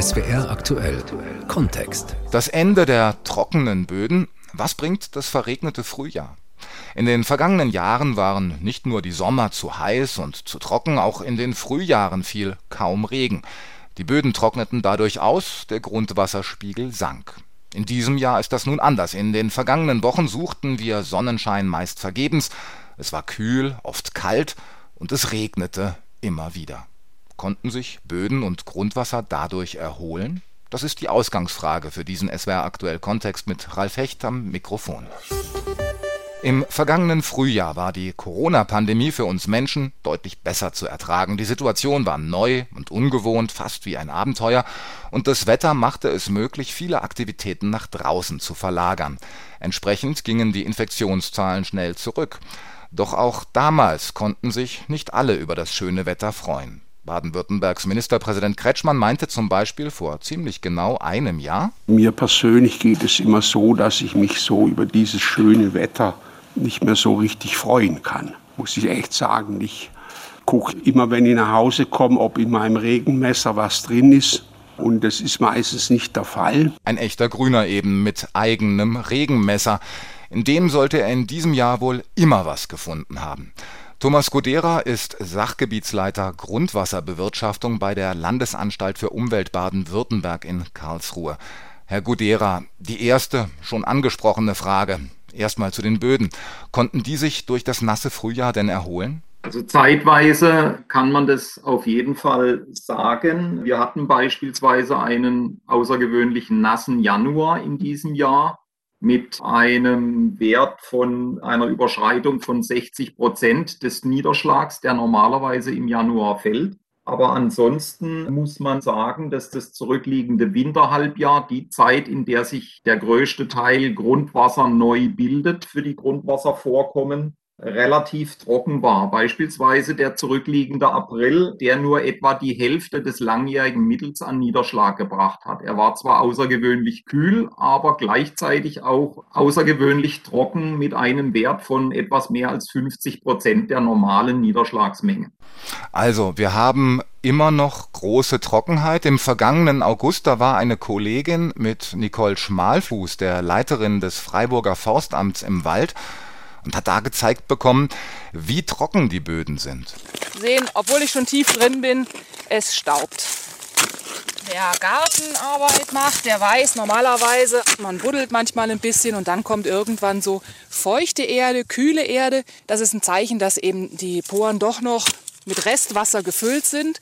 SWR aktuell Kontext. Das Ende der trockenen Böden. Was bringt das verregnete Frühjahr? In den vergangenen Jahren waren nicht nur die Sommer zu heiß und zu trocken, auch in den Frühjahren fiel kaum Regen. Die Böden trockneten dadurch aus, der Grundwasserspiegel sank. In diesem Jahr ist das nun anders. In den vergangenen Wochen suchten wir Sonnenschein meist vergebens. Es war kühl, oft kalt und es regnete immer wieder. Konnten sich Böden und Grundwasser dadurch erholen? Das ist die Ausgangsfrage für diesen SWR aktuell Kontext mit Ralf Hecht am Mikrofon. Im vergangenen Frühjahr war die Corona-Pandemie für uns Menschen deutlich besser zu ertragen. Die Situation war neu und ungewohnt, fast wie ein Abenteuer, und das Wetter machte es möglich, viele Aktivitäten nach draußen zu verlagern. Entsprechend gingen die Infektionszahlen schnell zurück. Doch auch damals konnten sich nicht alle über das schöne Wetter freuen. Baden-Württembergs Ministerpräsident Kretschmann meinte zum Beispiel vor ziemlich genau einem Jahr, Mir persönlich geht es immer so, dass ich mich so über dieses schöne Wetter nicht mehr so richtig freuen kann, muss ich echt sagen. Ich gucke immer, wenn ich nach Hause komme, ob in meinem Regenmesser was drin ist. Und das ist meistens nicht der Fall. Ein echter Grüner eben mit eigenem Regenmesser. In dem sollte er in diesem Jahr wohl immer was gefunden haben. Thomas Godera ist Sachgebietsleiter Grundwasserbewirtschaftung bei der Landesanstalt für Umwelt Baden-Württemberg in Karlsruhe. Herr Godera, die erste schon angesprochene Frage. Erstmal zu den Böden. Konnten die sich durch das nasse Frühjahr denn erholen? Also zeitweise kann man das auf jeden Fall sagen. Wir hatten beispielsweise einen außergewöhnlichen nassen Januar in diesem Jahr mit einem Wert von einer Überschreitung von 60 Prozent des Niederschlags, der normalerweise im Januar fällt. Aber ansonsten muss man sagen, dass das zurückliegende Winterhalbjahr, die Zeit, in der sich der größte Teil Grundwasser neu bildet für die Grundwasservorkommen, relativ trocken war. Beispielsweise der zurückliegende April, der nur etwa die Hälfte des langjährigen Mittels an Niederschlag gebracht hat. Er war zwar außergewöhnlich kühl, aber gleichzeitig auch außergewöhnlich trocken mit einem Wert von etwas mehr als 50 Prozent der normalen Niederschlagsmenge. Also, wir haben immer noch große Trockenheit. Im vergangenen August, da war eine Kollegin mit Nicole Schmalfuß, der Leiterin des Freiburger Forstamts im Wald, und hat da gezeigt bekommen, wie trocken die Böden sind. Sehen, obwohl ich schon tief drin bin, es staubt. Wer Gartenarbeit macht, der weiß normalerweise, man buddelt manchmal ein bisschen und dann kommt irgendwann so feuchte Erde, kühle Erde. Das ist ein Zeichen, dass eben die Poren doch noch mit Restwasser gefüllt sind.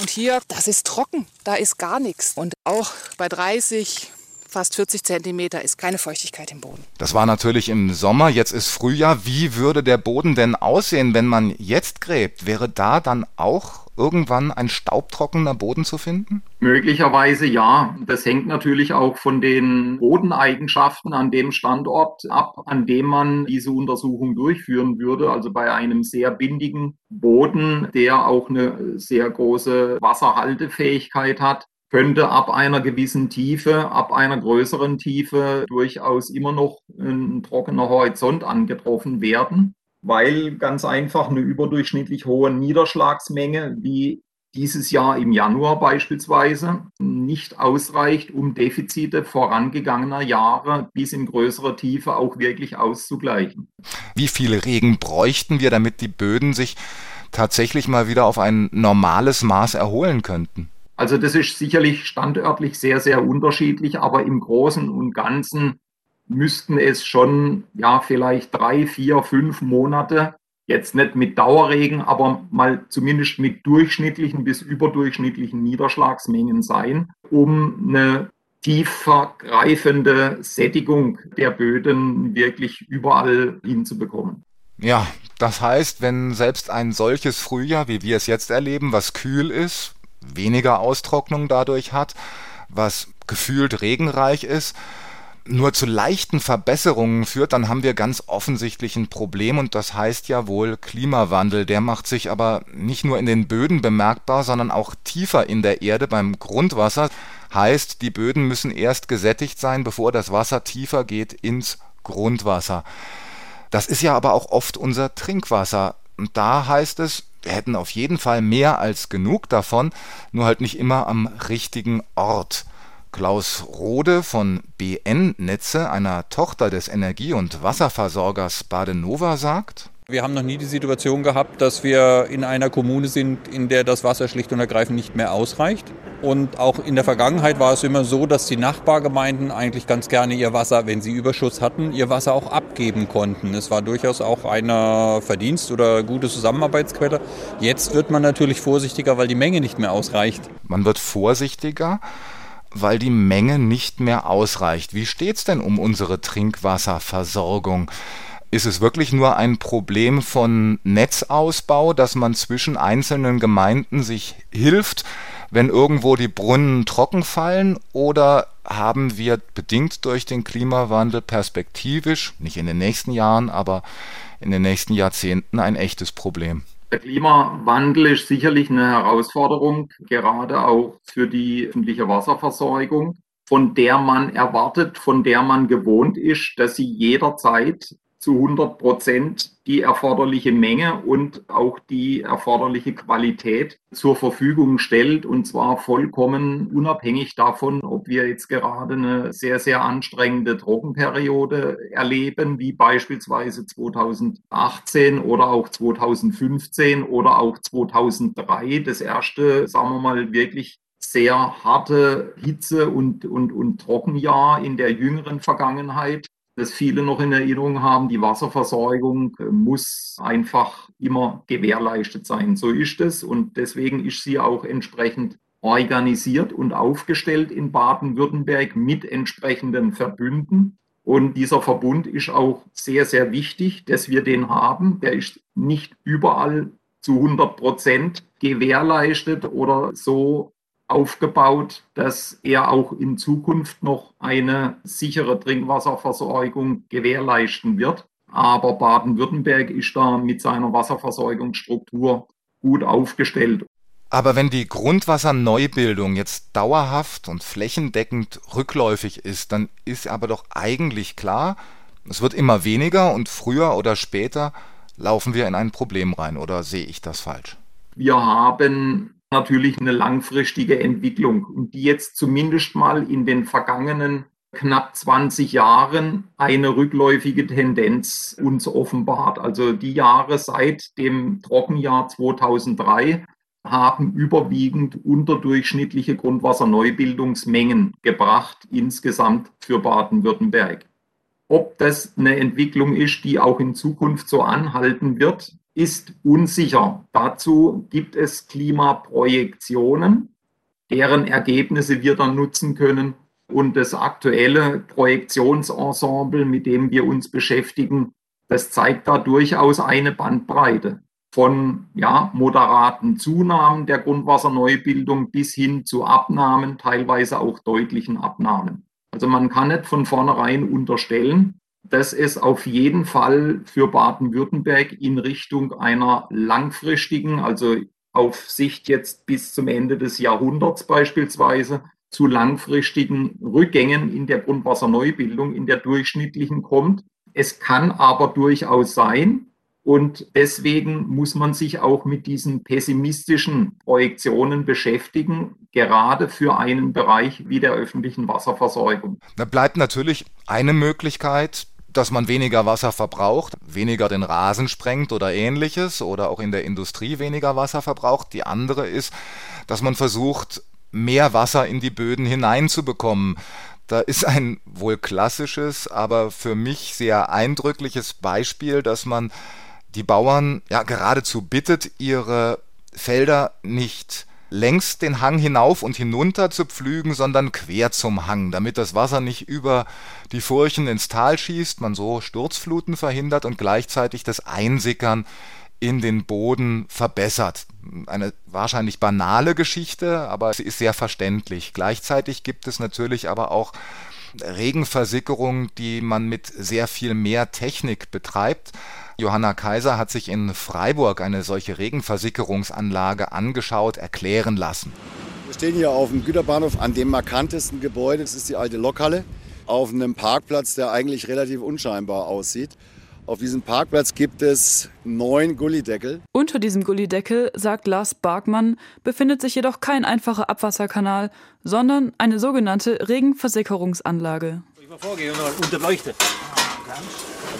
Und hier, das ist trocken, da ist gar nichts. Und auch bei 30, fast 40 Zentimeter ist keine Feuchtigkeit im Boden. Das war natürlich im Sommer, jetzt ist Frühjahr. Wie würde der Boden denn aussehen, wenn man jetzt gräbt? Wäre da dann auch irgendwann ein staubtrockener Boden zu finden? Möglicherweise ja. Das hängt natürlich auch von den Bodeneigenschaften an dem Standort ab, an dem man diese Untersuchung durchführen würde. Also bei einem sehr bindigen Boden, der auch eine sehr große Wasserhaltefähigkeit hat, könnte ab einer gewissen Tiefe, ab einer größeren Tiefe durchaus immer noch ein trockener Horizont angetroffen werden, weil ganz einfach eine überdurchschnittlich hohe Niederschlagsmenge, wie dieses Jahr im Januar beispielsweise, nicht ausreicht, um Defizite vorangegangener Jahre bis in größere Tiefe auch wirklich auszugleichen. Wie viel Regen bräuchten wir, damit die Böden sich tatsächlich mal wieder auf ein normales Maß erholen könnten? Also das ist sicherlich standörtlich sehr, sehr unterschiedlich, aber im Großen und Ganzen müssten es schon, ja, vielleicht drei, vier, fünf Monate, jetzt nicht mit Dauerregen, aber mal zumindest mit durchschnittlichen bis überdurchschnittlichen Niederschlagsmengen sein, um eine tiefergreifende Sättigung der Böden wirklich überall hinzubekommen. Ja, das heißt, wenn selbst ein solches Frühjahr, wie wir es jetzt erleben, was kühl ist, weniger Austrocknung dadurch hat, was gefühlt regenreich ist, nur zu leichten Verbesserungen führt, dann haben wir ganz offensichtlich ein Problem und das heißt ja wohl Klimawandel. Der macht sich aber nicht nur in den Böden bemerkbar, sondern auch tiefer in der Erde beim Grundwasser. Heißt, die Böden müssen erst gesättigt sein, bevor das Wasser tiefer geht ins Grundwasser. Das ist ja aber auch oft unser Trinkwasser. Und da heißt es, hätten auf jeden Fall mehr als genug davon, nur halt nicht immer am richtigen Ort. Klaus Rode von BN Netze, einer Tochter des Energie- und Wasserversorgers Badenova, sagt, wir haben noch nie die Situation gehabt, dass wir in einer Kommune sind, in der das Wasser schlicht und ergreifend nicht mehr ausreicht. Und auch in der Vergangenheit war es immer so, dass die Nachbargemeinden eigentlich ganz gerne ihr Wasser, wenn sie Überschuss hatten, ihr Wasser auch abgeben konnten. Es war durchaus auch eine Verdienst oder gute Zusammenarbeitsquelle. Jetzt wird man natürlich vorsichtiger, weil die Menge nicht mehr ausreicht. Man wird vorsichtiger, weil die Menge nicht mehr ausreicht. Wie steht's denn um unsere Trinkwasserversorgung? Ist es wirklich nur ein Problem von Netzausbau, dass man zwischen einzelnen Gemeinden sich hilft, wenn irgendwo die Brunnen trocken fallen? Oder haben wir bedingt durch den Klimawandel perspektivisch, nicht in den nächsten Jahren, aber in den nächsten Jahrzehnten ein echtes Problem? Der Klimawandel ist sicherlich eine Herausforderung, gerade auch für die öffentliche Wasserversorgung, von der man erwartet, von der man gewohnt ist, dass sie jederzeit zu 100 Prozent die erforderliche Menge und auch die erforderliche Qualität zur Verfügung stellt. Und zwar vollkommen unabhängig davon, ob wir jetzt gerade eine sehr, sehr anstrengende Trockenperiode erleben, wie beispielsweise 2018 oder auch 2015 oder auch 2003. Das erste, sagen wir mal, wirklich sehr harte Hitze- und, und, und Trockenjahr in der jüngeren Vergangenheit das viele noch in Erinnerung haben, die Wasserversorgung äh, muss einfach immer gewährleistet sein. So ist es und deswegen ist sie auch entsprechend organisiert und aufgestellt in Baden-Württemberg mit entsprechenden Verbünden. Und dieser Verbund ist auch sehr, sehr wichtig, dass wir den haben. Der ist nicht überall zu 100 Prozent gewährleistet oder so aufgebaut, dass er auch in Zukunft noch eine sichere Trinkwasserversorgung gewährleisten wird. Aber Baden-Württemberg ist da mit seiner Wasserversorgungsstruktur gut aufgestellt. Aber wenn die Grundwasserneubildung jetzt dauerhaft und flächendeckend rückläufig ist, dann ist aber doch eigentlich klar, es wird immer weniger und früher oder später laufen wir in ein Problem rein. Oder sehe ich das falsch? Wir haben natürlich eine langfristige Entwicklung und die jetzt zumindest mal in den vergangenen knapp 20 Jahren eine rückläufige Tendenz uns offenbart. Also die Jahre seit dem Trockenjahr 2003 haben überwiegend unterdurchschnittliche Grundwasserneubildungsmengen gebracht, insgesamt für Baden-Württemberg. Ob das eine Entwicklung ist, die auch in Zukunft so anhalten wird, ist unsicher. Dazu gibt es Klimaprojektionen, deren Ergebnisse wir dann nutzen können. Und das aktuelle Projektionsensemble, mit dem wir uns beschäftigen, das zeigt da durchaus eine Bandbreite von ja, moderaten Zunahmen der Grundwasserneubildung bis hin zu Abnahmen, teilweise auch deutlichen Abnahmen. Also man kann nicht von vornherein unterstellen, dass es auf jeden Fall für Baden-Württemberg in Richtung einer langfristigen, also auf Sicht jetzt bis zum Ende des Jahrhunderts beispielsweise, zu langfristigen Rückgängen in der Grundwasserneubildung, in der durchschnittlichen kommt. Es kann aber durchaus sein, und deswegen muss man sich auch mit diesen pessimistischen Projektionen beschäftigen, gerade für einen Bereich wie der öffentlichen Wasserversorgung. Da bleibt natürlich eine Möglichkeit, dass man weniger Wasser verbraucht, weniger den Rasen sprengt oder ähnliches oder auch in der Industrie weniger Wasser verbraucht. Die andere ist, dass man versucht, mehr Wasser in die Böden hineinzubekommen. Da ist ein wohl klassisches, aber für mich sehr eindrückliches Beispiel, dass man die Bauern ja geradezu bittet, ihre Felder nicht längs den Hang hinauf und hinunter zu pflügen, sondern quer zum Hang, damit das Wasser nicht über die Furchen ins Tal schießt, man so Sturzfluten verhindert und gleichzeitig das Einsickern in den Boden verbessert. Eine wahrscheinlich banale Geschichte, aber sie ist sehr verständlich. Gleichzeitig gibt es natürlich aber auch Regenversickerung, die man mit sehr viel mehr Technik betreibt. Johanna Kaiser hat sich in Freiburg eine solche Regenversickerungsanlage angeschaut, erklären lassen. Wir stehen hier auf dem Güterbahnhof an dem markantesten Gebäude, das ist die alte Lokhalle, auf einem Parkplatz, der eigentlich relativ unscheinbar aussieht. Auf diesem Parkplatz gibt es neun Gullideckel. Unter diesem Gullideckel, sagt Lars Barkmann, befindet sich jedoch kein einfacher Abwasserkanal, sondern eine sogenannte Regenversickerungsanlage. Ich mal vorgehen und unterleuchte.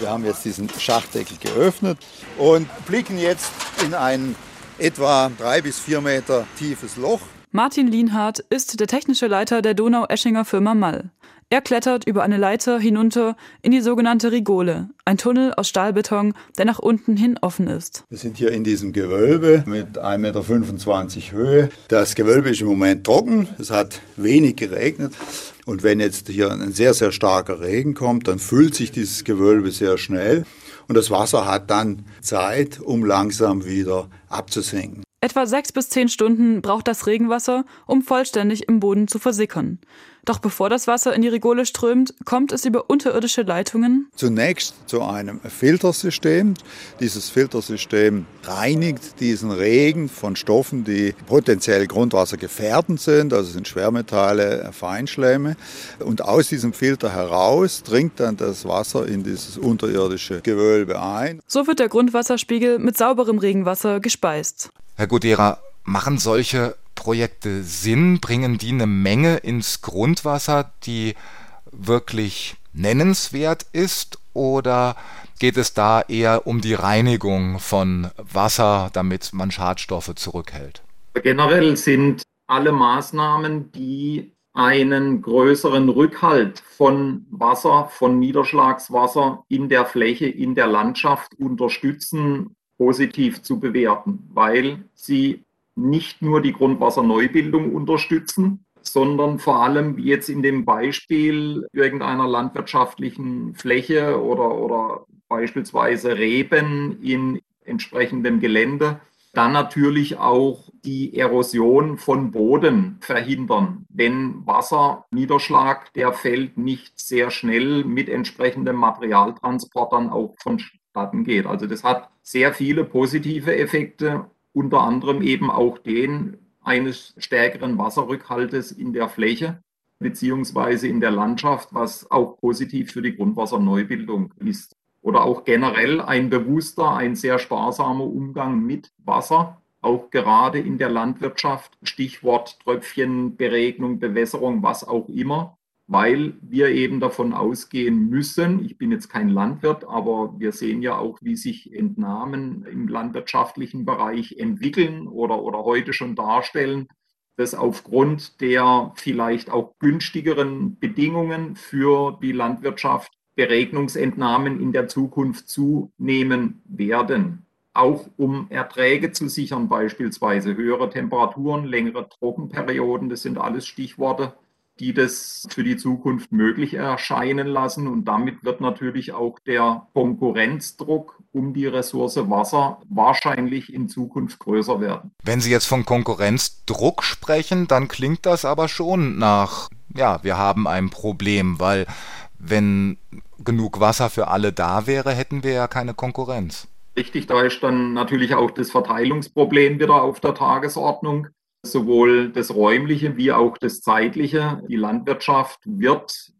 Wir haben jetzt diesen Schachtdeckel geöffnet und blicken jetzt in ein etwa drei bis vier Meter tiefes Loch. Martin Lienhardt ist der technische Leiter der Donau-Eschinger Firma Mall. Er klettert über eine Leiter hinunter in die sogenannte Rigole, ein Tunnel aus Stahlbeton, der nach unten hin offen ist. Wir sind hier in diesem Gewölbe mit 1,25 Meter Höhe. Das Gewölbe ist im Moment trocken, es hat wenig geregnet. Und wenn jetzt hier ein sehr, sehr starker Regen kommt, dann füllt sich dieses Gewölbe sehr schnell und das Wasser hat dann Zeit, um langsam wieder abzusinken. Etwa sechs bis zehn Stunden braucht das Regenwasser, um vollständig im Boden zu versickern. Doch bevor das Wasser in die Rigole strömt, kommt es über unterirdische Leitungen. Zunächst zu einem Filtersystem. Dieses Filtersystem reinigt diesen Regen von Stoffen, die potenziell grundwassergefährdend sind, also sind Schwermetalle, Feinschlämme. Und aus diesem Filter heraus dringt dann das Wasser in dieses unterirdische Gewölbe ein. So wird der Grundwasserspiegel mit sauberem Regenwasser gespeist. Herr Gudera, machen solche Projekte Sinn? Bringen die eine Menge ins Grundwasser, die wirklich nennenswert ist? Oder geht es da eher um die Reinigung von Wasser, damit man Schadstoffe zurückhält? Generell sind alle Maßnahmen, die einen größeren Rückhalt von Wasser, von Niederschlagswasser in der Fläche, in der Landschaft unterstützen, positiv zu bewerten, weil sie nicht nur die Grundwasserneubildung unterstützen, sondern vor allem wie jetzt in dem Beispiel irgendeiner landwirtschaftlichen Fläche oder, oder beispielsweise Reben in entsprechendem Gelände, dann natürlich auch die Erosion von Boden verhindern. Denn Wasserniederschlag, der fällt nicht sehr schnell mit entsprechendem Materialtransportern auch vonstatten geht. Also das hat sehr viele positive Effekte, unter anderem eben auch den eines stärkeren Wasserrückhaltes in der Fläche beziehungsweise in der Landschaft, was auch positiv für die Grundwasserneubildung ist. Oder auch generell ein bewusster, ein sehr sparsamer Umgang mit Wasser, auch gerade in der Landwirtschaft, Stichwort Tröpfchen, Beregnung, Bewässerung, was auch immer, weil wir eben davon ausgehen müssen, ich bin jetzt kein Landwirt, aber wir sehen ja auch, wie sich Entnahmen im landwirtschaftlichen Bereich entwickeln oder, oder heute schon darstellen, dass aufgrund der vielleicht auch günstigeren Bedingungen für die Landwirtschaft Beregnungsentnahmen in der Zukunft zunehmen werden. Auch um Erträge zu sichern, beispielsweise höhere Temperaturen, längere Trockenperioden, das sind alles Stichworte, die das für die Zukunft möglich erscheinen lassen. Und damit wird natürlich auch der Konkurrenzdruck um die Ressource Wasser wahrscheinlich in Zukunft größer werden. Wenn Sie jetzt von Konkurrenzdruck sprechen, dann klingt das aber schon nach, ja, wir haben ein Problem, weil wenn genug Wasser für alle da wäre, hätten wir ja keine Konkurrenz. Richtig, da ist dann natürlich auch das Verteilungsproblem wieder auf der Tagesordnung sowohl das räumliche wie auch das zeitliche. Die Landwirtschaft wird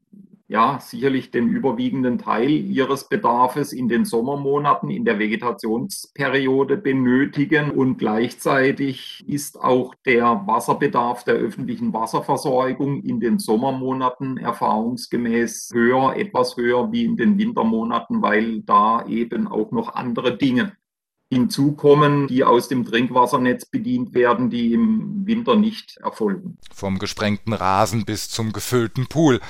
ja sicherlich den überwiegenden Teil ihres Bedarfs in den Sommermonaten, in der Vegetationsperiode benötigen und gleichzeitig ist auch der Wasserbedarf der öffentlichen Wasserversorgung in den Sommermonaten erfahrungsgemäß höher, etwas höher wie in den Wintermonaten, weil da eben auch noch andere Dinge hinzukommen, die aus dem Trinkwassernetz bedient werden, die im Winter nicht erfolgen. Vom gesprengten Rasen bis zum gefüllten Pool.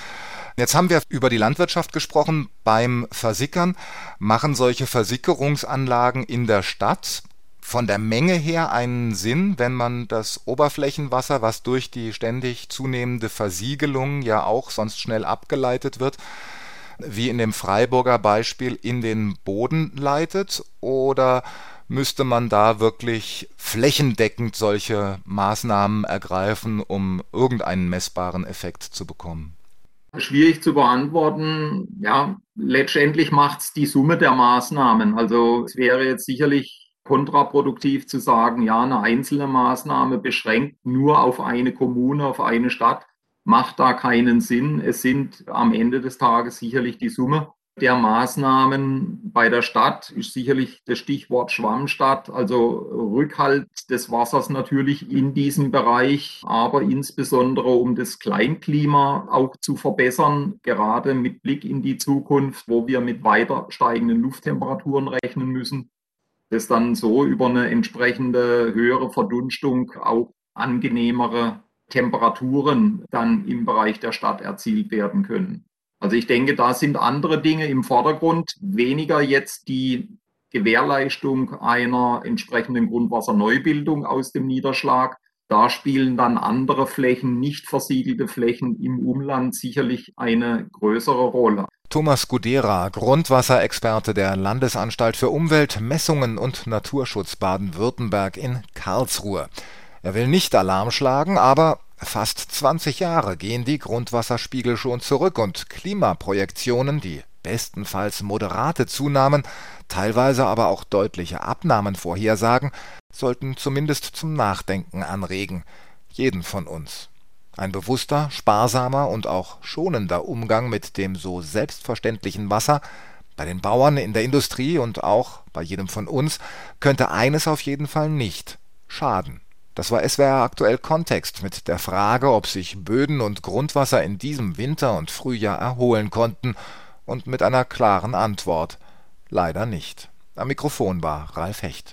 Jetzt haben wir über die Landwirtschaft gesprochen. Beim Versickern machen solche Versickerungsanlagen in der Stadt von der Menge her einen Sinn, wenn man das Oberflächenwasser, was durch die ständig zunehmende Versiegelung ja auch sonst schnell abgeleitet wird, wie in dem Freiburger Beispiel in den Boden leitet? Oder müsste man da wirklich flächendeckend solche Maßnahmen ergreifen, um irgendeinen messbaren Effekt zu bekommen? Schwierig zu beantworten. Ja, letztendlich macht es die Summe der Maßnahmen. Also es wäre jetzt sicherlich kontraproduktiv zu sagen, ja, eine einzelne Maßnahme beschränkt nur auf eine Kommune, auf eine Stadt, macht da keinen Sinn. Es sind am Ende des Tages sicherlich die Summe der Maßnahmen bei der Stadt ist sicherlich das Stichwort Schwammstadt, also Rückhalt des Wassers natürlich in diesem Bereich, aber insbesondere um das Kleinklima auch zu verbessern, gerade mit Blick in die Zukunft, wo wir mit weiter steigenden Lufttemperaturen rechnen müssen, dass dann so über eine entsprechende höhere Verdunstung auch angenehmere Temperaturen dann im Bereich der Stadt erzielt werden können. Also ich denke, da sind andere Dinge im Vordergrund, weniger jetzt die Gewährleistung einer entsprechenden Grundwasserneubildung aus dem Niederschlag. Da spielen dann andere Flächen, nicht versiegelte Flächen im Umland sicherlich eine größere Rolle. Thomas Gudera, Grundwasserexperte der Landesanstalt für Umwelt, Messungen und Naturschutz Baden-Württemberg in Karlsruhe. Er will nicht Alarm schlagen, aber Fast 20 Jahre gehen die Grundwasserspiegel schon zurück und Klimaprojektionen, die bestenfalls moderate Zunahmen, teilweise aber auch deutliche Abnahmen vorhersagen, sollten zumindest zum Nachdenken anregen, jeden von uns. Ein bewusster, sparsamer und auch schonender Umgang mit dem so selbstverständlichen Wasser bei den Bauern, in der Industrie und auch bei jedem von uns könnte eines auf jeden Fall nicht schaden das war SWR aktuell Kontext mit der Frage, ob sich Böden und Grundwasser in diesem Winter und Frühjahr erholen konnten, und mit einer klaren Antwort leider nicht. Am Mikrofon war Ralf Hecht